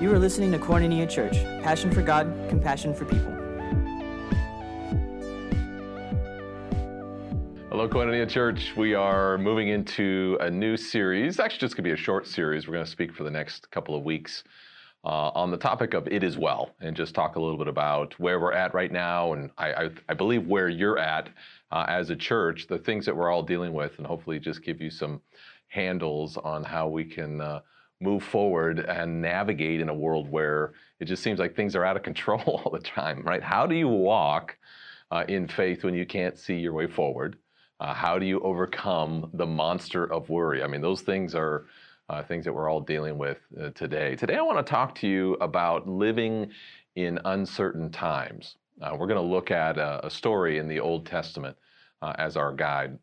You are listening to Koinonia Church, passion for God, compassion for people. Hello, Koinonia Church. We are moving into a new series. Actually, just going to be a short series. We're going to speak for the next couple of weeks uh, on the topic of it is well, and just talk a little bit about where we're at right now, and I, I, I believe where you're at uh, as a church, the things that we're all dealing with, and hopefully just give you some handles on how we can uh, move forward and navigate in a world where it just seems like things are out of control all the time, right? How do you walk uh, in faith when you can't see your way forward? Uh, how do you overcome the monster of worry? I mean, those things are uh, things that we're all dealing with uh, today. Today, I want to talk to you about living in uncertain times. Uh, we're going to look at a, a, story in the Old Testament uh, as our guide.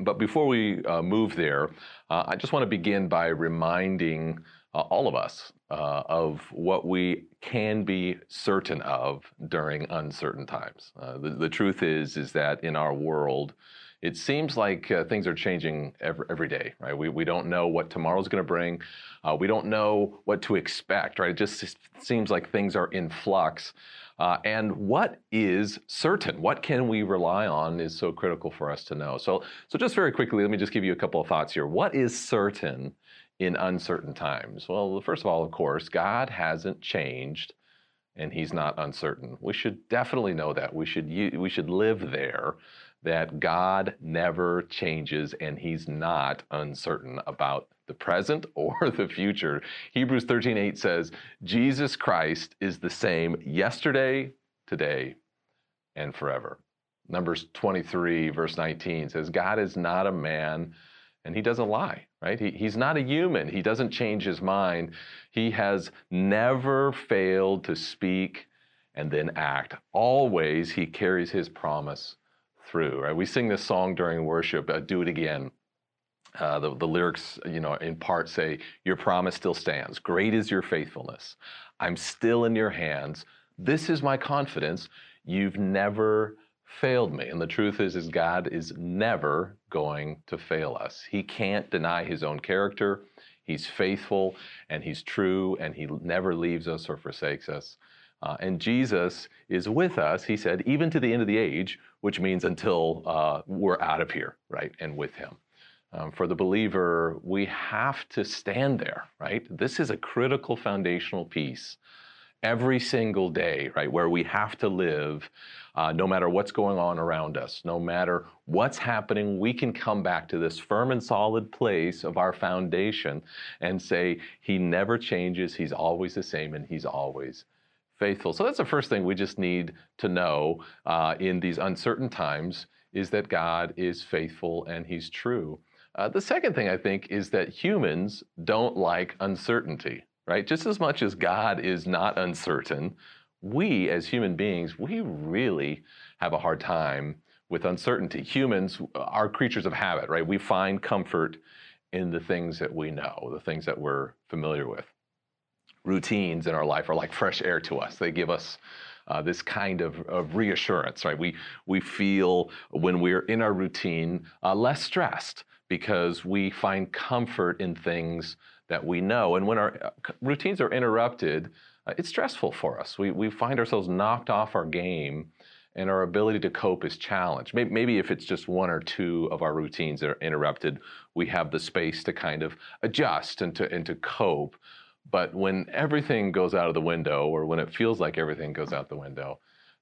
But before we uh, move there, uh, I just want to begin by reminding all of us of what we can be certain of during uncertain times. The, the, truth is, is that in our world, it seems like uh, things are changing every, every day, right? We, we don't know what tomorrow's going to bring. Uh, we don't know what to expect, right? It just seems like things are in flux. Uh, and what is certain? What can we rely on is so critical for us to know. So, so just very quickly, let me just give you a couple of thoughts here. What is certain in uncertain times? Well, first of all, of course, God hasn't changed and he's not uncertain. We should definitely know that. We should, we should live there that God never changes and he's not uncertain about the present or the future. Hebrews 13:8 says, "Jesus Christ is the same yesterday, today, and forever." Numbers 23 verse 19 says, "God is not a man and he doesn't lie, right? He, he's not a human. He doesn't change his mind. He has never failed to speak and then act. Always he carries his promise through, right? We sing this song during worship, uh, Do It Again. Uh, the, the lyrics, you know, in part say, Your promise still stands. Great is your faithfulness. I'm still in your hands. This is my confidence. You've never failed me. And the truth is, is God is never going to fail us. He can't deny his own character. He's faithful and he's true and he never leaves us or forsakes us. Uh, and Jesus is with us, he said, even to the end of the age, which means until uh, we're out of here, right, and with him. Um, for the believer, we have to stand there, right? This is a critical foundational piece every single day, right, where we have to live uh, no matter what's going on around us, no matter what's happening, we can come back to this firm and solid place of our foundation and say, He never changes, He's always the same, and He's always faithful. So that's the first thing we just need to know uh, in these uncertain times is that God is faithful and He's true. Uh, the second thing I think is that humans don't like uncertainty, right? Just as much as God is not uncertain, we as human beings, we really have a hard time with uncertainty. Humans are creatures of habit, right? We find comfort in the things that we know, the things that we're familiar with routines in our life are like fresh air to us. They give us uh, this kind of, of, reassurance, right? We, we feel when we're in our routine uh, less stressed because we find comfort in things that we know. And when our uh, routines are interrupted, uh, it's stressful for us. We, we find ourselves knocked off our game and our ability to cope is challenged. Maybe, maybe if it's just one or two of our routines that are interrupted, we have the space to kind of adjust and to, and to cope. But when everything goes out of the window, or when it feels like everything goes out the window,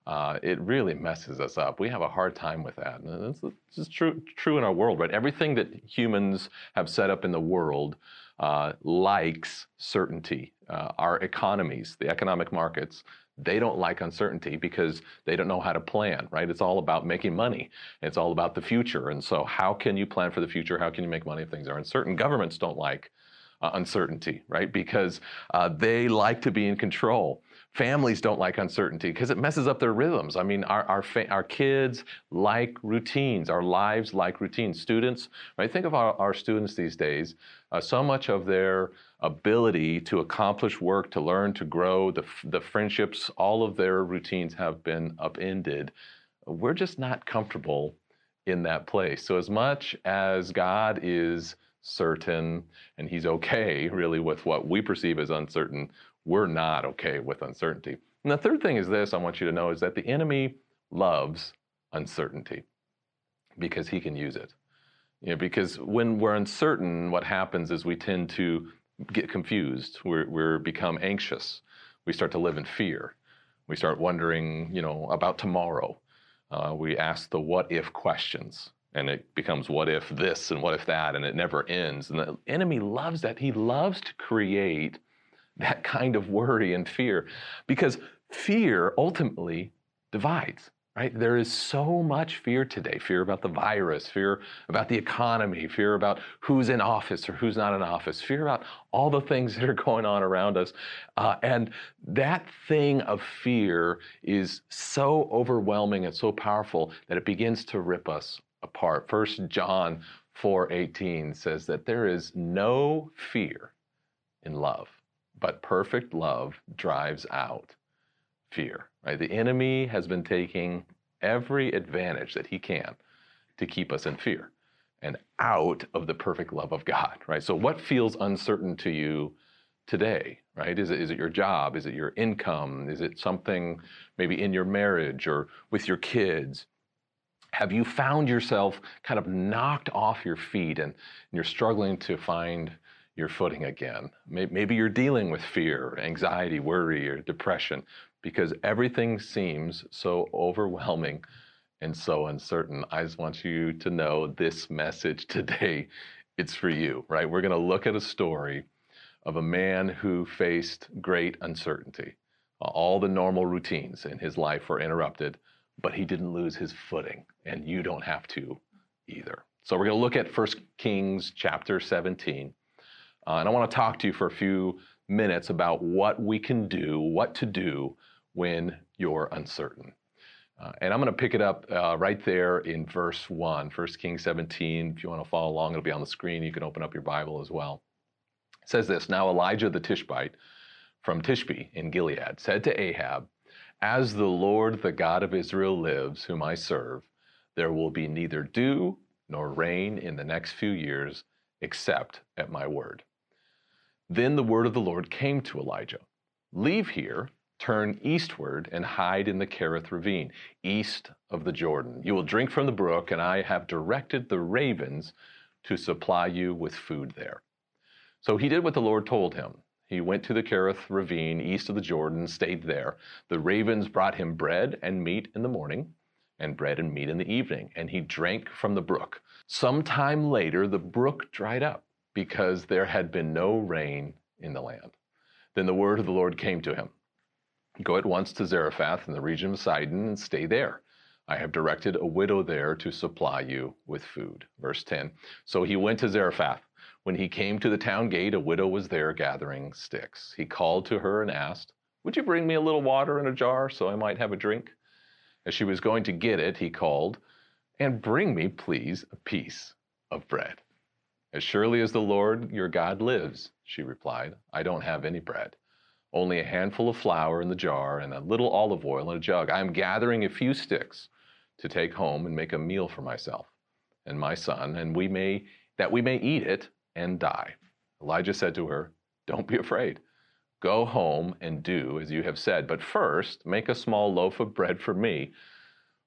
uh, it really messes us up. We have a hard time with that. And true, true in our world, right? Everything that humans have set up in the world uh, likes certainty. Uh, our economies, the economic markets, they don't like uncertainty because they don't know how to plan, right? It's all about making money. It's all about the future. And so, how can you plan for the future? How can you make money if things are uncertain? Governments don't like uh, uncertainty, right? Because uh, they like to be in control. Families don't like uncertainty because it messes up their rhythms. I mean, our, our, fa- our kids like routines. Our lives like routines. Students, right? Think of our, our students these days. Uh, so much of their ability to accomplish work, to learn, to grow, the, the friendships, all of their routines have been upended. We're just not comfortable in that place. So, as much as God is certain and he's okay really with what we perceive as uncertain we're not okay with uncertainty. And the third thing is this I want you to know is that the enemy loves uncertainty because he can use it. You know, because when we're uncertain, what happens is we tend to get confused. we we become anxious. We start to live in fear. We start wondering, you know, about tomorrow. Uh, we ask the what if questions, and it becomes what if this and what if that, and it never ends. And the enemy loves that. He loves to create that kind of worry and fear because fear ultimately divides right? There is so much fear today fear about the virus, fear about the economy, fear about who's in office or who's not in office, fear about all the things that are going on around us. Uh, and that thing of fear is so overwhelming and so powerful that it begins to rip us apart. First John 4:18 says that there is no fear in love, but perfect love drives out fear. Right? The enemy has been taking every advantage that he can to keep us in fear and out of the perfect love of God, right? So what feels uncertain to you today, right? Is it, is it your job? Is it your income? Is it something maybe in your marriage or with your kids? Have you found yourself kind of knocked off your feet and, you're struggling to find your footing again? Maybe you're dealing with fear, anxiety, worry, or depression because everything seems so overwhelming and so uncertain. I just want you to know this message today, it's for you, right? We're going to look at a story of a man who faced great uncertainty. All the normal routines in his life were interrupted, but he didn't lose his footing, and you don't have to either. So we're going to look at 1 Kings chapter 17. Uh, and I want to talk to you for a few minutes about what we can do, what to do when you're uncertain. Uh, and I'm going to pick it up uh, right there in verse 1, 1 Kings 17. If you want to follow along, it'll be on the screen. You can open up your Bible as well. It says this Now Elijah the Tishbite from Tishbe in Gilead said to Ahab, As the Lord, the God of Israel, lives, whom I serve, there will be neither dew nor rain in the next few years except at my word. Then the word of the Lord came to Elijah Leave here turn eastward and hide in the Kerith ravine, east of the Jordan. You will drink from the brook, and I have directed the ravens to supply you with food there. So he did what the Lord told him. He went to the Kerith ravine east of the Jordan, stayed there. The ravens brought him bread and meat in the morning, and bread and meat in the evening, and he drank from the brook. Some time later, the brook dried up because there had been no rain in the land. Then the word of the Lord came to him Go at once to Zarephath in the region of Sidon and stay there. I have directed a widow there to supply you with food. Verse 10. So he went to Zarephath. When he came to the town gate, a widow was there gathering sticks. He called to her and asked, Would you bring me a little water in a jar so I might have a drink? As she was going to get it, he called, And bring me, please, a piece of bread. As surely as the Lord your God lives, she replied, I don't have any bread only a handful of flour in the jar and a little olive oil in a jug. I am gathering a few sticks to take home and make a meal for myself and my son, and we may that we may eat it and die. Elijah said to her, Don't be afraid. Go home and do as you have said, but first make a small loaf of bread for me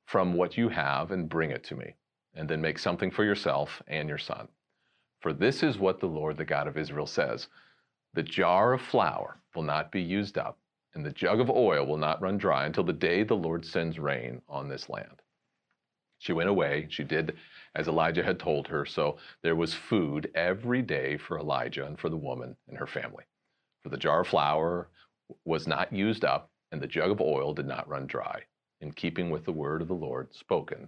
from what you have and bring it to me, and then make something for yourself and your son. For this is what the Lord, the God of Israel, says the jar of flour will not be used up, and the jug of oil will not run dry until the day the Lord sends rain on this land. She went away. She did as Elijah had told her. So there was food every day for Elijah and for the woman and her family. For the jar of flour was not used up, and the jug of oil did not run dry, in keeping with the word of the Lord spoken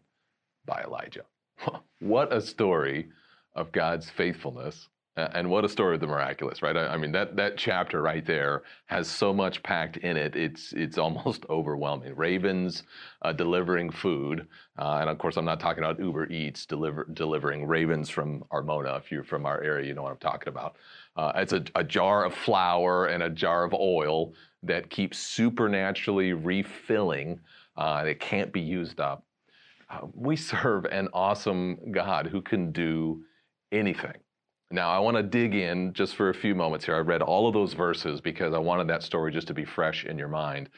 by Elijah. what a story of God's faithfulness and what a story of the miraculous, right? I, I, mean, that that chapter right there has so much packed in it. It's it's almost overwhelming. Ravens uh, delivering food, uh, and of course, I'm not talking about Uber Eats deliver, delivering ravens from Armona. If you're from our area, you know what I'm talking about. Uh, it's a, a jar of flour and a jar of oil that keeps supernaturally refilling. Uh, it can't be used up. Uh, we serve an awesome God who can do anything Now, I want to dig in just for a few moments here. I read all of those verses because I wanted that story just to be fresh in your mind.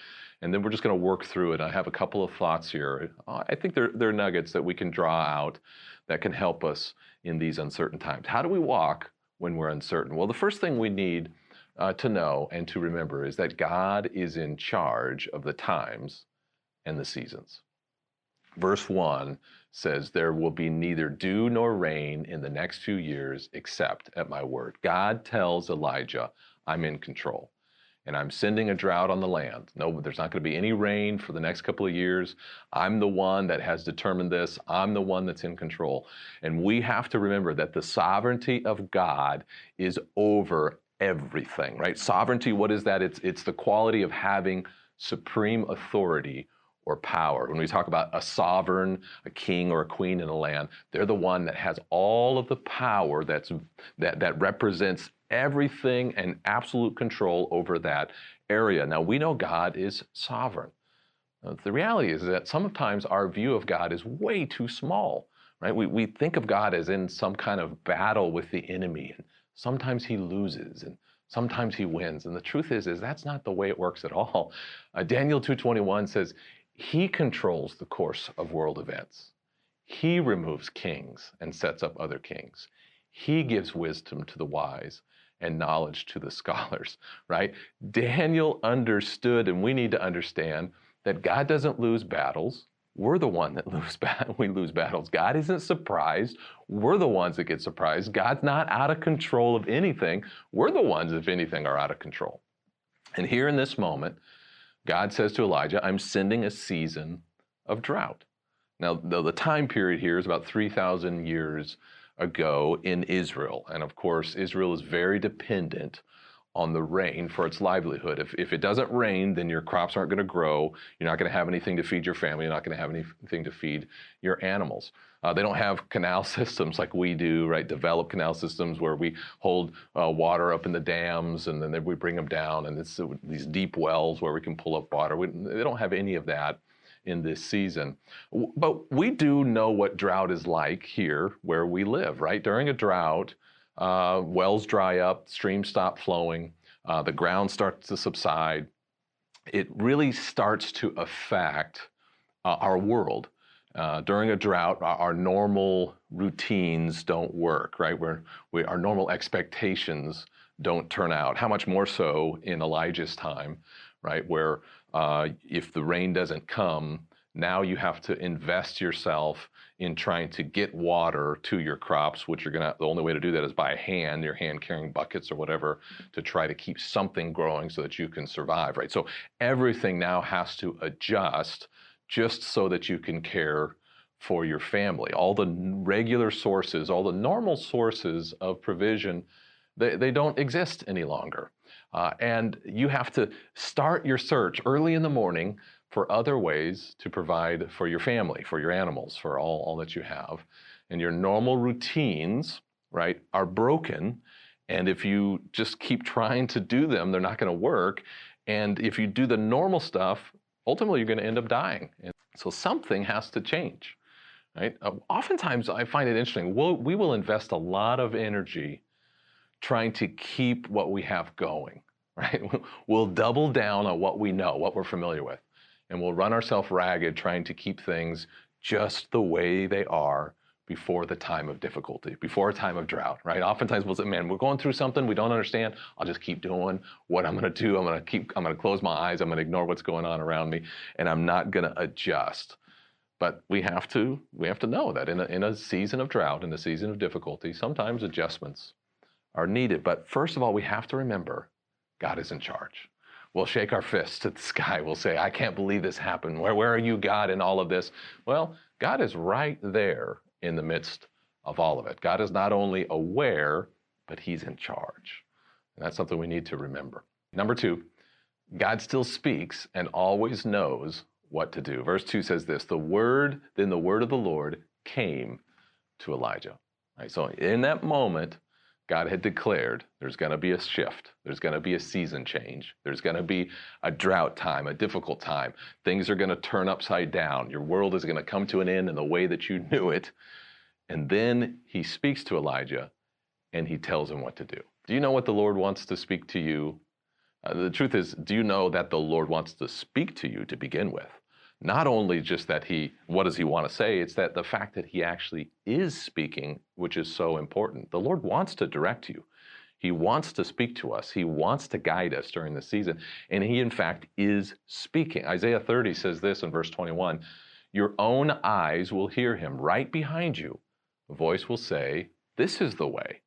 And then we're just going to work through it. I have a couple of thoughts here. I think they're, they're nuggets that we can draw out that can help us in these uncertain times. How do we walk when we're uncertain? Well, the first thing we need uh, to know and to remember is that God is in charge of the times and the seasons. Verse 1 says, There will be neither dew nor rain in the next few years except at my word. God tells Elijah, I'm in control and I'm sending a drought on the land. No, there's not going to be any rain for the next couple of years. I'm the one that has determined this. I'm the one that's in control. And we have to remember that the sovereignty of God is over everything, right? Sovereignty, what is that? It's, it's the quality of having supreme authority or power. When we talk about a sovereign, a king or a queen in a land, they're the one that has all of the power that's, that, that represents everything and absolute control over that area. Now, we know God is sovereign. The reality is that sometimes our view of God is way too small, right? We, we think of God as in some kind of battle with the enemy, and sometimes he loses, and sometimes he wins. And the truth is, is that's not the way it works at all. Uh, Daniel 2.21 says, he controls the course of world events. He removes kings and sets up other kings. He gives wisdom to the wise and knowledge to the scholars, right? Daniel understood, and we need to understand that God doesn't lose battles. We're the one that lose we lose battles. God isn't surprised. We're the ones that get surprised. God's not out of control of anything. We're the ones, if anything, are out of control. And here in this moment, God says to Elijah, I'm sending a season of drought. Now, the, the time period here is about 3,000 years ago in Israel. And of course, Israel is very dependent on the rain for its livelihood. If, if it doesn't rain, then your crops aren't going to grow. You're not going to have anything to feed your family. You're not going to have anything to feed your animals. Uh, they don't have canal systems like we do, right? Developed canal systems where we hold uh, water up in the dams and then we bring them down, and it's uh, these deep wells where we can pull up water. We, they don't have any of that in this season. But we do know what drought is like here where we live, right? During a drought, uh, wells dry up, streams stop flowing, uh, the ground starts to subside. It really starts to affect uh, our world. Uh, during a drought, our, our, normal routines don't work, right? Where we, our normal expectations don't turn out. How much more so in Elijah's time, right? Where uh, if the rain doesn't come, now you have to invest yourself in trying to get water to your crops, which you're gonna, the only way to do that is by hand, your hand carrying buckets or whatever, to try to keep something growing so that you can survive, right? So everything now has to adjust just so that you can care for your family. All the regular sources, all the normal sources of provision, they, they don't exist any longer. Uh, and you have to start your search early in the morning for other ways to provide for your family, for your animals, for all, all that you have. And your normal routines, right, are broken. And if you just keep trying to do them, they're not going to work. And if you do the normal stuff, ultimately you're going to end up dying. And so something has to change, right? Uh, oftentimes I find it interesting. We'll, we will invest a lot of energy trying to keep what we have going, right? We'll double down on what we know, what we're familiar with, and we'll run ourselves ragged trying to keep things just the way they are before the time of difficulty, before a time of drought, right? Oftentimes we'll say, man, we're going through something we don't understand. I'll just keep doing what I'm gonna do. I'm gonna keep, I'm gonna close my eyes. I'm gonna ignore what's going on around me, and I'm not gonna adjust. But we have to, we have to know that in a, in a season of drought, in a season of difficulty, sometimes adjustments are needed. But first of all, we have to remember God is in charge. We'll shake our fists at the sky. We'll say, I can't believe this happened. Where, where are you, God, in all of this? Well, God is right there in the midst of all of it. God is not only aware, but He's in charge. And that's something we need to remember. Number two, God still speaks and always knows what to do. Verse 2 says this The word, then the word of the Lord came to Elijah. Right, so in that moment, God had declared there's going to be a shift. There's going to be a season change. There's going to be a drought time, a difficult time. Things are going to turn upside down. Your world is going to come to an end in the way that you knew it. And then he speaks to Elijah and he tells him what to do. Do you know what the Lord wants to speak to you? Uh, the truth is, do you know that the Lord wants to speak to you to begin with? Not only just that he, what does he want to say? It's that the fact that he actually is speaking, which is so important. The Lord wants to direct you. He wants to speak to us. He wants to guide us during the season. And he, in fact, is speaking. Isaiah 30 says this in verse 21 Your own eyes will hear him right behind you. A voice will say, This is the way.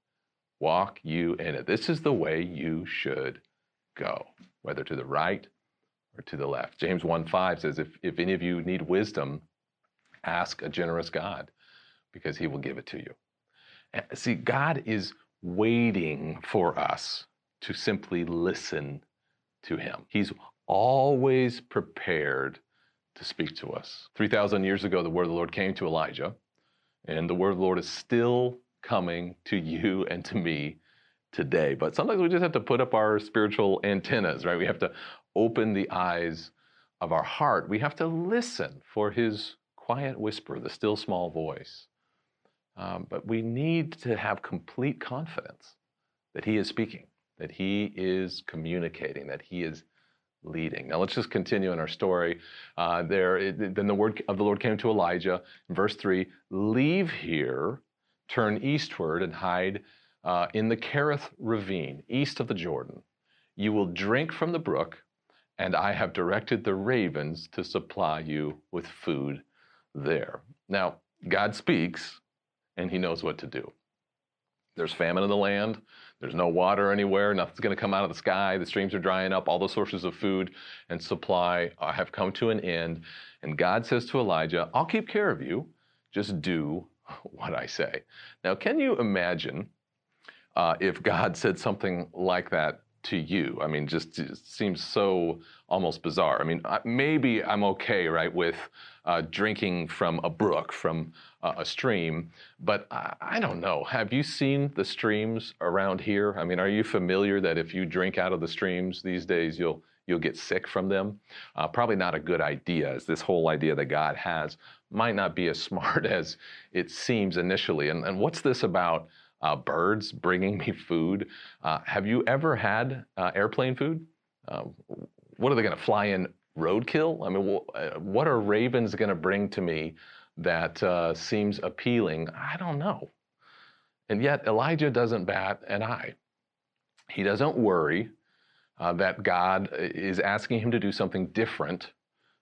Walk you in it. This is the way you should go, whether to the right or to the left. James 1 5 says, if, if any of you need wisdom, ask a generous God because he will give it to you. See, God is waiting for us to simply listen to him. He's always prepared to speak to us. 3,000 years ago, the word of the Lord came to Elijah, and the word of the Lord is still coming to you and to me today. But sometimes we just have to put up our spiritual antennas, right? We have to open the eyes of our heart. We have to listen for his quiet whisper, the still small voice. Um, but we need to have complete confidence that he is speaking, that he is communicating, that he is leading. Now let's just continue in our story. Uh, there, then the word of the Lord came to Elijah verse three: "Leave here, turn eastward, and hide uh, in the Kerith ravine, east of the Jordan. You will drink from the brook, and I have directed the ravens to supply you with food there. Now, God speaks, and he knows what to do. There's famine in the land. There's no water anywhere. Nothing's going to come out of the sky. The streams are drying up. All the sources of food and supply uh, have come to an end. And God says to Elijah, I'll keep care of you. Just do what I say. Now, can you imagine uh, if God said something like that to you. I mean, just, seems so almost bizarre. I mean, maybe I'm okay, right, with uh, drinking from a brook, from uh, a stream, but I, I, don't know. Have you seen the streams around here? I mean, are you familiar that if you drink out of the streams these days, you'll you'll get sick from them? Uh, probably not a good idea. As this whole idea that God has might not be as smart as it seems initially. And, and what's this about? Uh, birds bringing me food. Uh, have you ever had uh, airplane food? Um, what are they going to fly in roadkill? I mean, uh, what are ravens going to bring to me that uh, seems appealing? I don't know. And yet, Elijah doesn't bat an eye. He doesn't worry uh, that God is asking him to do something different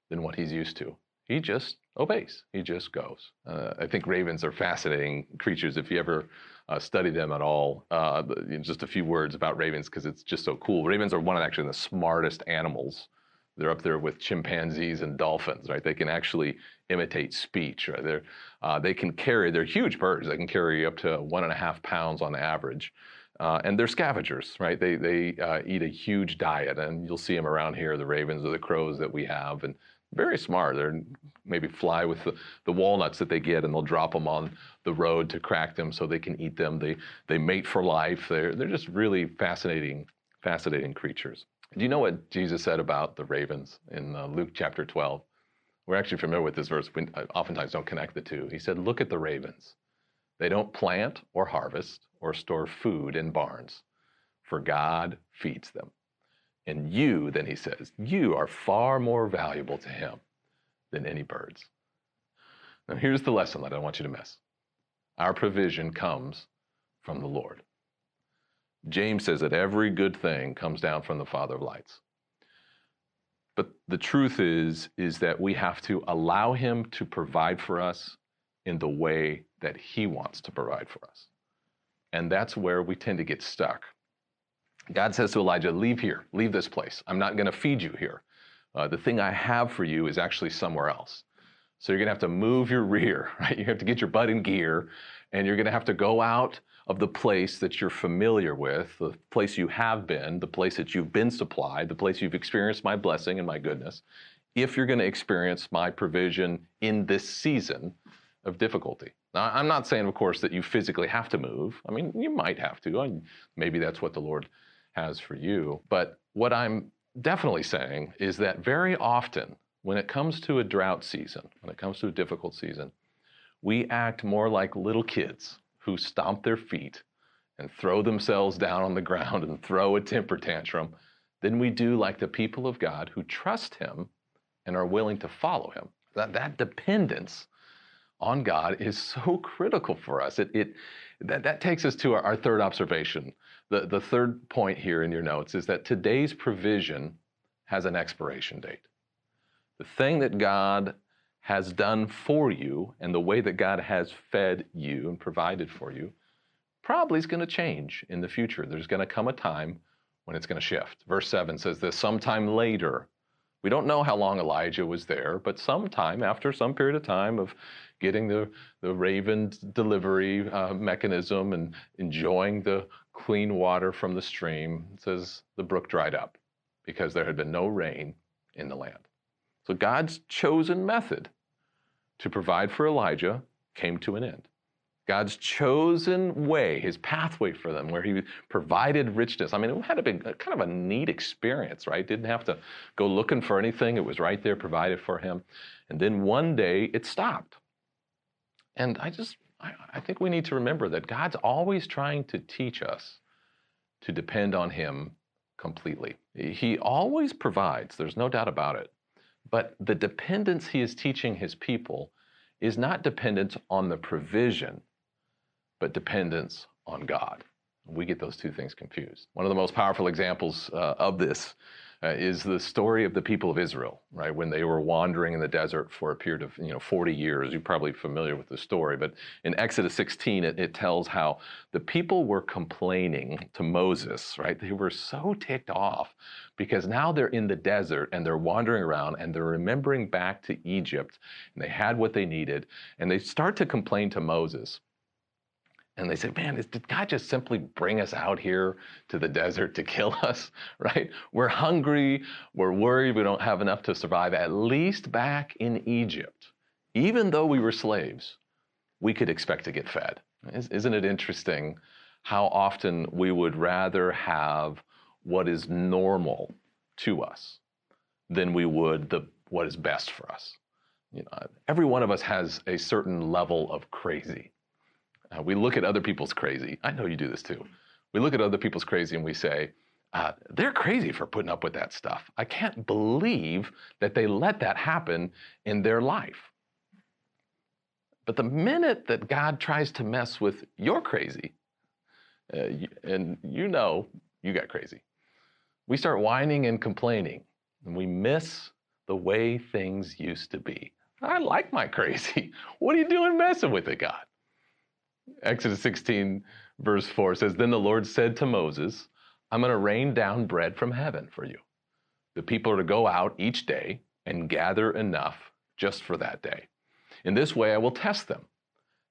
than what he's used to. He just obeys. He just goes. I think ravens are fascinating creatures. If you ever uh, study them at all. Uh, just a few words about ravens because it's just so cool. Ravens are one of actually the smartest animals. They're up there with chimpanzees and dolphins, right? They can actually imitate speech. Right? They're, uh, they can carry. They're huge birds. They can carry up to one and a half pounds on average. Uh, and they're scavengers, right? They they uh, eat a huge diet, and you'll see them around here. The ravens or the crows that we have, and very smart. They're maybe fly with the, the, walnuts that they get and they'll drop them on the road to crack them so they can eat them. They, they mate for life. They're, they're just really fascinating, fascinating creatures. Do you know what Jesus said about the ravens in uh, Luke chapter 12? We're actually familiar with this verse. We uh, oftentimes don't connect the two. He said, Look at the ravens. They don't plant or harvest or store food in barns, for God feeds them. And you, then he says, you are far more valuable to him than any birds. Now, here's the lesson that I want you to miss our provision comes from the Lord. James says that every good thing comes down from the Father of lights. But the truth is, is that we have to allow him to provide for us in the way that he wants to provide for us. And that's where we tend to get stuck. God says to Elijah, Leave here, leave this place. I'm not going to feed you here. Uh, the thing I have for you is actually somewhere else. So you're going to have to move your rear, right? You have to get your butt in gear, and you're going to have to go out of the place that you're familiar with, the place you have been, the place that you've been supplied, the place you've experienced my blessing and my goodness, if you're going to experience my provision in this season of difficulty. Now, I'm not saying, of course, that you physically have to move. I mean, you might have to. Maybe that's what the Lord has for you. But what I'm definitely saying is that very often, when it comes to a drought season, when it comes to a difficult season, we act more like little kids who stomp their feet and throw themselves down on the ground and throw a temper tantrum than we do like the people of God who trust Him and are willing to follow Him. That, that dependence on God is so critical for us. It, it, that, that takes us to our, our third observation. The, the third point here in your notes is that today's provision has an expiration date. The thing that God has done for you and the way that God has fed you and provided for you probably is going to change in the future. There's going to come a time when it's going to shift. Verse 7 says this sometime later. We don't know how long Elijah was there, but sometime after some period of time of getting the, the raven delivery uh, mechanism and enjoying the clean water from the stream, it says the brook dried up because there had been no rain in the land. So God's chosen method to provide for Elijah came to an end. God's chosen way, his pathway for them, where he provided richness. I mean, it had to be kind of a neat experience, right? Didn't have to go looking for anything. It was right there, provided for him. And then one day it stopped. And I just, I, I think we need to remember that God's always trying to teach us to depend on him completely. He always provides, there's no doubt about it. But the dependence he is teaching his people is not dependence on the provision but dependence on God. We get those two things confused. One of the most powerful examples uh, of this uh, is the story of the people of Israel, right? When they were wandering in the desert for a period of, you know, 40 years. You're probably familiar with the story, but in Exodus 16, it, it tells how the people were complaining to Moses, right? They were so ticked off because now they're in the desert and they're wandering around and they're remembering back to Egypt and they had what they needed and they start to complain to Moses and they say, man, did God just simply bring us out here to the desert to kill us, right? We're hungry, we're worried, we don't have enough to survive. At least back in Egypt, even though we were slaves, we could expect to get fed. Isn't it interesting how often we would rather have what is normal to us than we would the, what is best for us? You know, every one of us has a certain level of crazy uh, we look at other people's crazy. I know you do this too. We look at other people's crazy and we say, uh, they're crazy for putting up with that stuff. I can't believe that they let that happen in their life. But the minute that God tries to mess with your crazy, uh, and you know you got crazy, we start whining and complaining, and we miss the way things used to be. I like my crazy. What are you doing messing with it, God? Exodus 16, verse 4 says, Then the Lord said to Moses, I'm going to rain down bread from heaven for you. The people are to go out each day and gather enough just for that day. In this way, I will test them,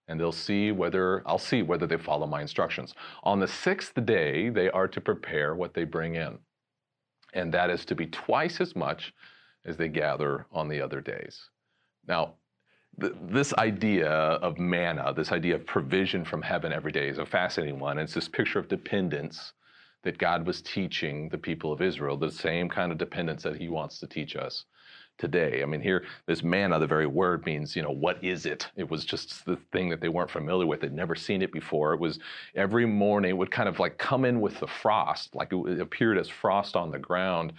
and they'll see whether I'll see whether they follow my instructions. On the sixth day, they are to prepare what they bring in, and that is to be twice as much as they gather on the other days. Now, this idea of manna, this idea of provision from heaven every day is a fascinating one. It's this picture of dependence that God was teaching the people of Israel, the same kind of dependence that He wants to teach us today. I mean, here, this manna, the very word means, you know, what is it? It was just the thing that they weren't familiar with. They'd never seen it before. It was every morning, it would kind of like come in with the frost, like it appeared as frost on the ground.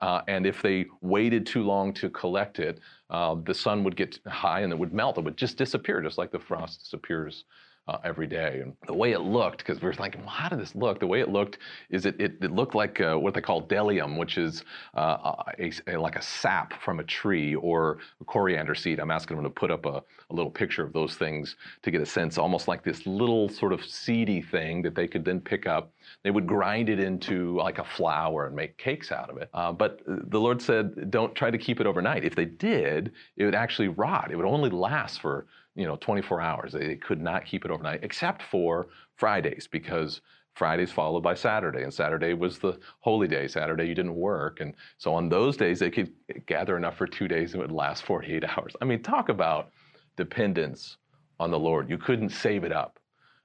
Uh, and if they waited too long to collect it, uh, the sun would get high and it would melt. It would just disappear, just like the frost disappears uh, every day. And the way it looked, because we were thinking, well, how did this look? The way it looked is it, it, it looked like uh, what they call bdellium, which is uh, a, a, like a sap from a tree or a coriander seed. I'm asking them to put up a, a, little picture of those things to get a sense, almost like this little sort of seedy thing that they could then pick up. They would grind it into like a flour and make cakes out of it. Uh, but the Lord said, don't try to keep it overnight. If they did, it would actually rot. It would only last for you know 24 hours. They could not keep it overnight, except for Fridays, because Fridays followed by Saturday, and Saturday was the holy day. Saturday you didn't work, and so on those days they could gather enough for two days and it would last 48 hours. I mean, talk about dependence on the Lord. You couldn't save it up.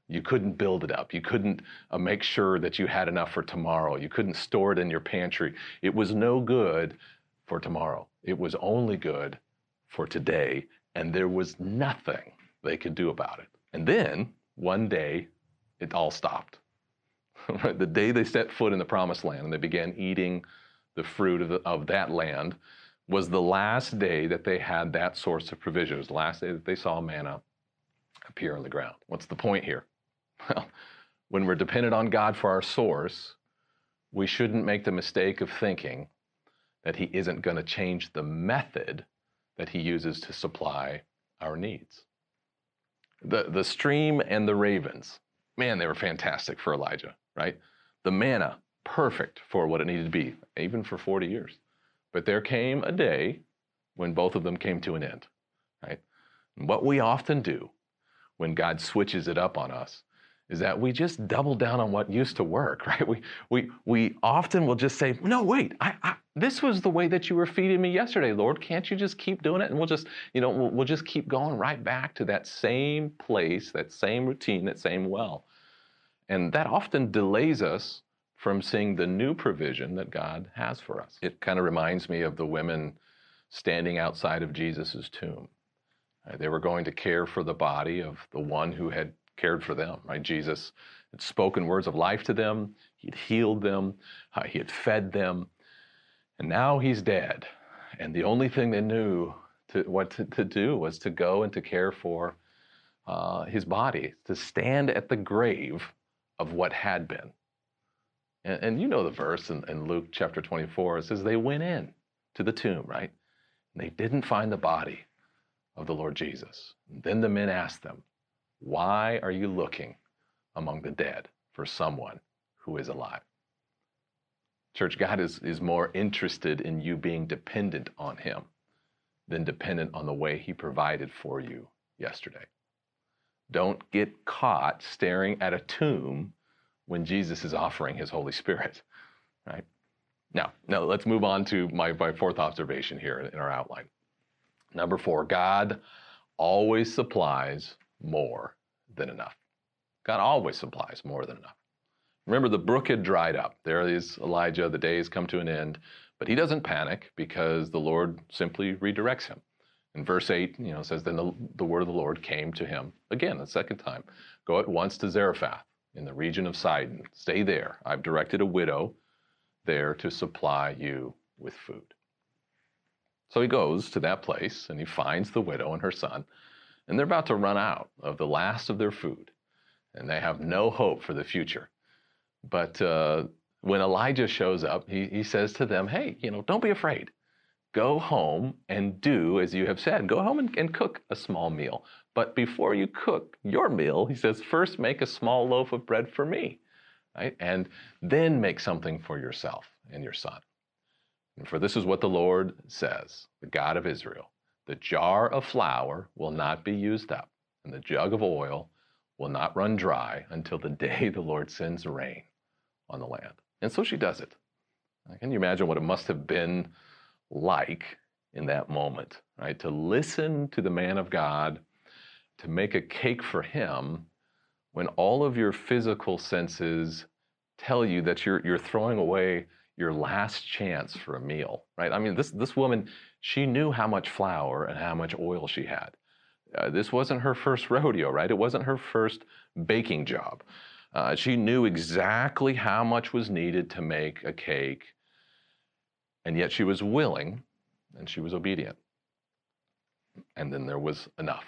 You couldn't build it up. You couldn't uh, make sure that you had enough for tomorrow. You couldn't store it in your pantry. It was no good for tomorrow. It was only good for today and there was nothing they could do about it. And then one day, it all stopped. the day they set foot in the promised land and they began eating the fruit of, the, of that land was the last day that they had that source of provision. It was the last day that they saw manna appear on the ground. What's the point here? Well, when we're dependent on God for our source, we shouldn't make the mistake of thinking that He isn't going to change the method that He uses to supply our needs. The, the stream and the ravens, man, they were fantastic for Elijah, right? The manna, perfect for what it needed to be, even for 40 years. But there came a day when both of them came to an end, right? And what we often do when God switches it up on us is that we just double down on what used to work, right? We, we, we often will just say, no, wait, I, I, this was the way that you were feeding me yesterday, Lord. Can't you just keep doing it? And we'll just, you know, we'll, we'll just keep going right back to that same place, that same routine, that same well. And that often delays us from seeing the new provision that God has for us. It kind of reminds me of the women standing outside of Jesus' tomb. Uh, they were going to care for the body of the one who had cared for them, right? Jesus had spoken words of life to them, he'd healed them, uh, he had fed them, and now he's dead. And the only thing they knew to, what to, to do was to go and to care for uh, his body, to stand at the grave of what had been. And, and you know the verse in, in Luke chapter 24, it says, They went in to the tomb, right? And they didn't find the body of the Lord Jesus. And then the men asked them, why are you looking among the dead for someone who is alive? Church, God is, is more interested in you being dependent on Him than dependent on the way He provided for you yesterday. Don't get caught staring at a tomb when Jesus is offering His Holy Spirit, right? Now, now let's move on to my, my fourth observation here in our outline. Number four, God always supplies more than enough. God always supplies more than enough. Remember, the brook had dried up. There is Elijah, the days come to an end, but he doesn't panic because the Lord simply redirects him. In verse 8, you know, says, Then the, the word of the Lord came to him again, a second time. Go at once to Zarephath in the region of Sidon. Stay there. I've directed a widow there to supply you with food. So he goes to that place and he finds the widow and her son and they're about to run out of the last of their food, and they have no hope for the future. But uh, when Elijah shows up, he, he says to them, Hey, you know, don't be afraid. Go home and do as you have said. Go home and, and cook a small meal. But before you cook your meal, he says, first make a small loaf of bread for me, right? And then make something for yourself and your son. And for this is what the Lord says, the God of Israel the jar of flour will not be used up, and the jug of oil will not run dry until the day the Lord sends rain on the land. And so she does it. Can you imagine what it must have been like in that moment, right? To listen to the man of God, to make a cake for him when all of your physical senses tell you that you're, you're throwing away your last chance for a meal, right? I mean, this, this woman, she knew how much flour and how much oil she had. Uh, this wasn't her first rodeo, right? It wasn't her first baking job. Uh, she knew exactly how much was needed to make a cake, and yet she was willing and she was obedient. And then there was enough.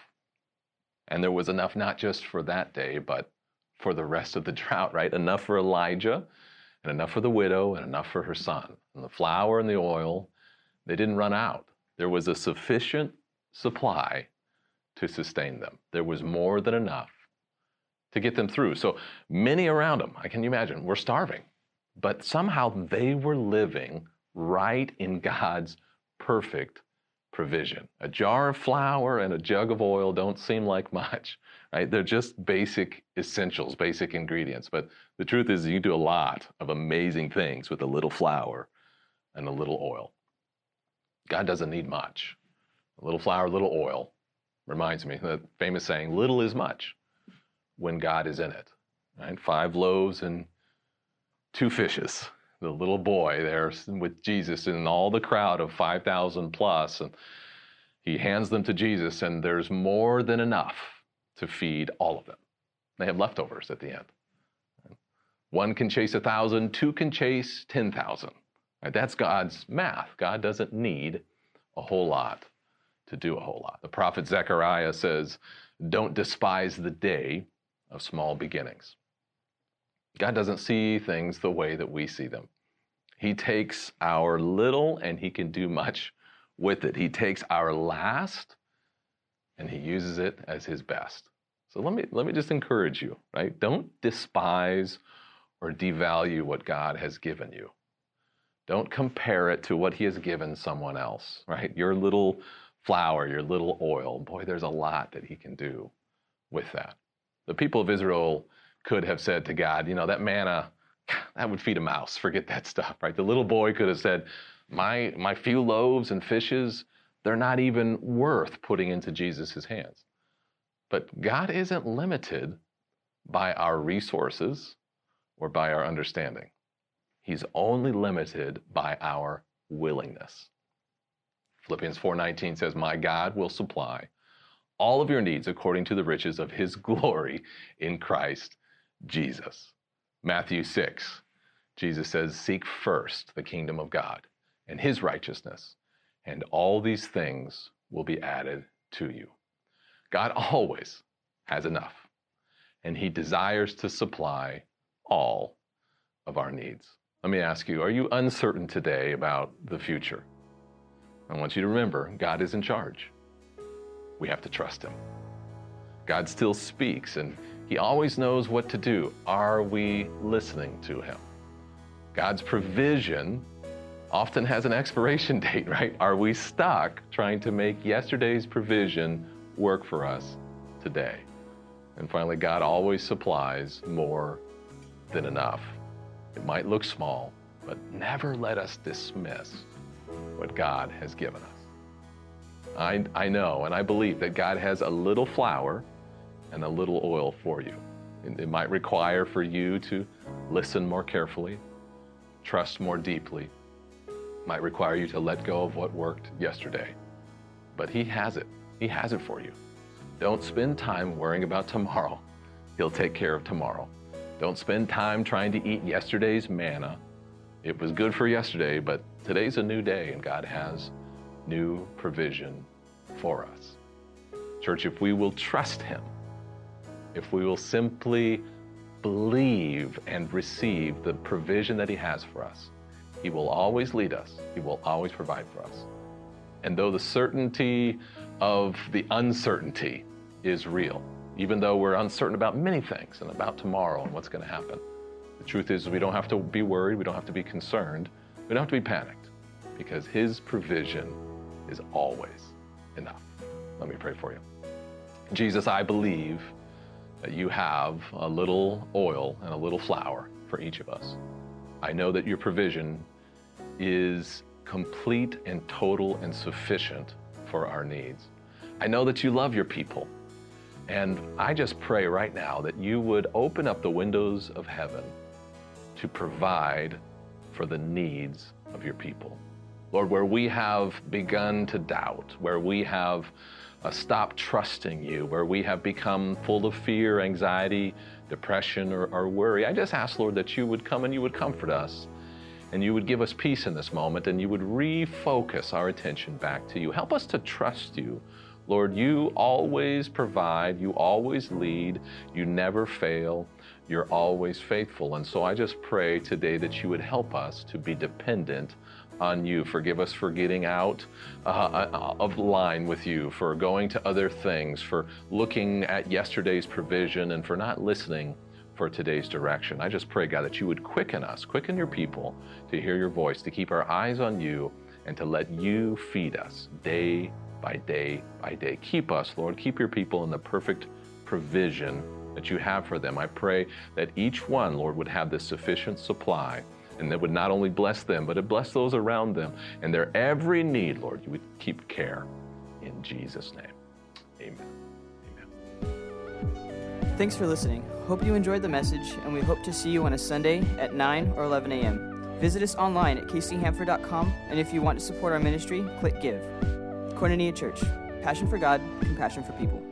And there was enough not just for that day, but for the rest of the drought, right? Enough for Elijah, and enough for the widow, and enough for her son. And the flour and the oil they didn't run out. There was a sufficient supply to sustain them. There was more than enough to get them through. So many around them, I can imagine, were starving. But somehow they were living right in God's perfect provision. A jar of flour and a jug of oil don't seem like much, right? They're just basic essentials, basic ingredients. But the truth is, you can do a lot of amazing things with a little flour and a little oil. God doesn't need much. A little flour, a little oil. Reminds me the famous saying, little is much when God is in it. Right? Five loaves and two fishes. The little boy there with Jesus and all the crowd of 5,000 plus, and he hands them to Jesus, and there's more than enough to feed all of them. They have leftovers at the end. One can chase a thousand, two can chase 10,000. Right? That's God's math. God doesn't need a whole lot to do a whole lot. The prophet Zechariah says, Don't despise the day of small beginnings. God doesn't see things the way that we see them. He takes our little and he can do much with it. He takes our last and he uses it as his best. So let me let me just encourage you, right? Don't despise or devalue what God has given you. Don't compare it to what he has given someone else, right? Your little flour, your little oil. Boy, there's a lot that he can do with that. The people of Israel could have said to God, you know, that manna, that would feed a mouse. Forget that stuff, right? The little boy could have said, my, my few loaves and fishes, they're not even worth putting into Jesus' hands. But God isn't limited by our resources or by our understanding. He's only limited by our willingness. Philippians 4:19 says, "My God will supply all of your needs according to the riches of his glory in Christ Jesus." Matthew 6, Jesus says, "Seek first the kingdom of God and his righteousness, and all these things will be added to you." God always has enough, and he desires to supply all of our needs. Let me ask you, are you uncertain today about the future? I want you to remember God is in charge. We have to trust Him. God still speaks and He always knows what to do. Are we listening to Him? God's provision often has an expiration date, right? Are we stuck trying to make yesterday's provision work for us today? And finally, God always supplies more than enough. It might look small, but never let us dismiss what God has given us. I, I know and I believe that God has a little flour and a little oil for you. It, it might require for you to listen more carefully, trust more deeply, might require you to let go of what worked yesterday. But He has it. He has it for you. Don't spend time worrying about tomorrow. He'll take care of tomorrow. Don't spend time trying to eat yesterday's manna. It was good for yesterday, but today's a new day and God has new provision for us. Church, if we will trust Him, if we will simply believe and receive the provision that He has for us, He will always lead us, He will always provide for us. And though the certainty of the uncertainty is real, even though we're uncertain about many things and about tomorrow and what's going to happen. The truth is, we don't have to be worried, we don't have to be concerned, we don't have to be panicked because His provision is always enough. Let me pray for you. Jesus, I believe that you have a little oil and a little flour for each of us. I know that your provision is complete and total and sufficient for our needs. I know that you love your people and I just pray right now that you would open up the windows of heaven to provide for the needs of your people. Lord, where we have begun to doubt, where we have uh, stopped trusting you, where we have become full of fear, anxiety, depression, or, or worry, I just ask, Lord, that you would come and you would comfort us and you would give us peace in this moment and you would refocus our attention back to you. Help us to trust you Lord, you always provide, you always lead, you never fail, you're always faithful. And so I just pray today that you would help us to be dependent on you. Forgive us for getting out uh, of line with you, for going to other things, for looking at yesterday's provision, and for not listening for today's direction. I just pray, God, that you would quicken us, quicken your people to hear your voice, to keep our eyes on you, and to let you feed us day by day by day. Keep us, Lord. Keep your people in the perfect provision that you have for them. I pray that each one, Lord, would have this sufficient supply and that would not only bless them, but it bless those around them and their every need, Lord, you would keep care. In Jesus' name, amen. Amen. Thanks for listening. Hope you enjoyed the message, and we hope to see you on a Sunday at 9 or 11 a.m. Visit us online at kchamford.com, and if you want to support our ministry, click Give. Koinonia Church. Passion for God, compassion for people.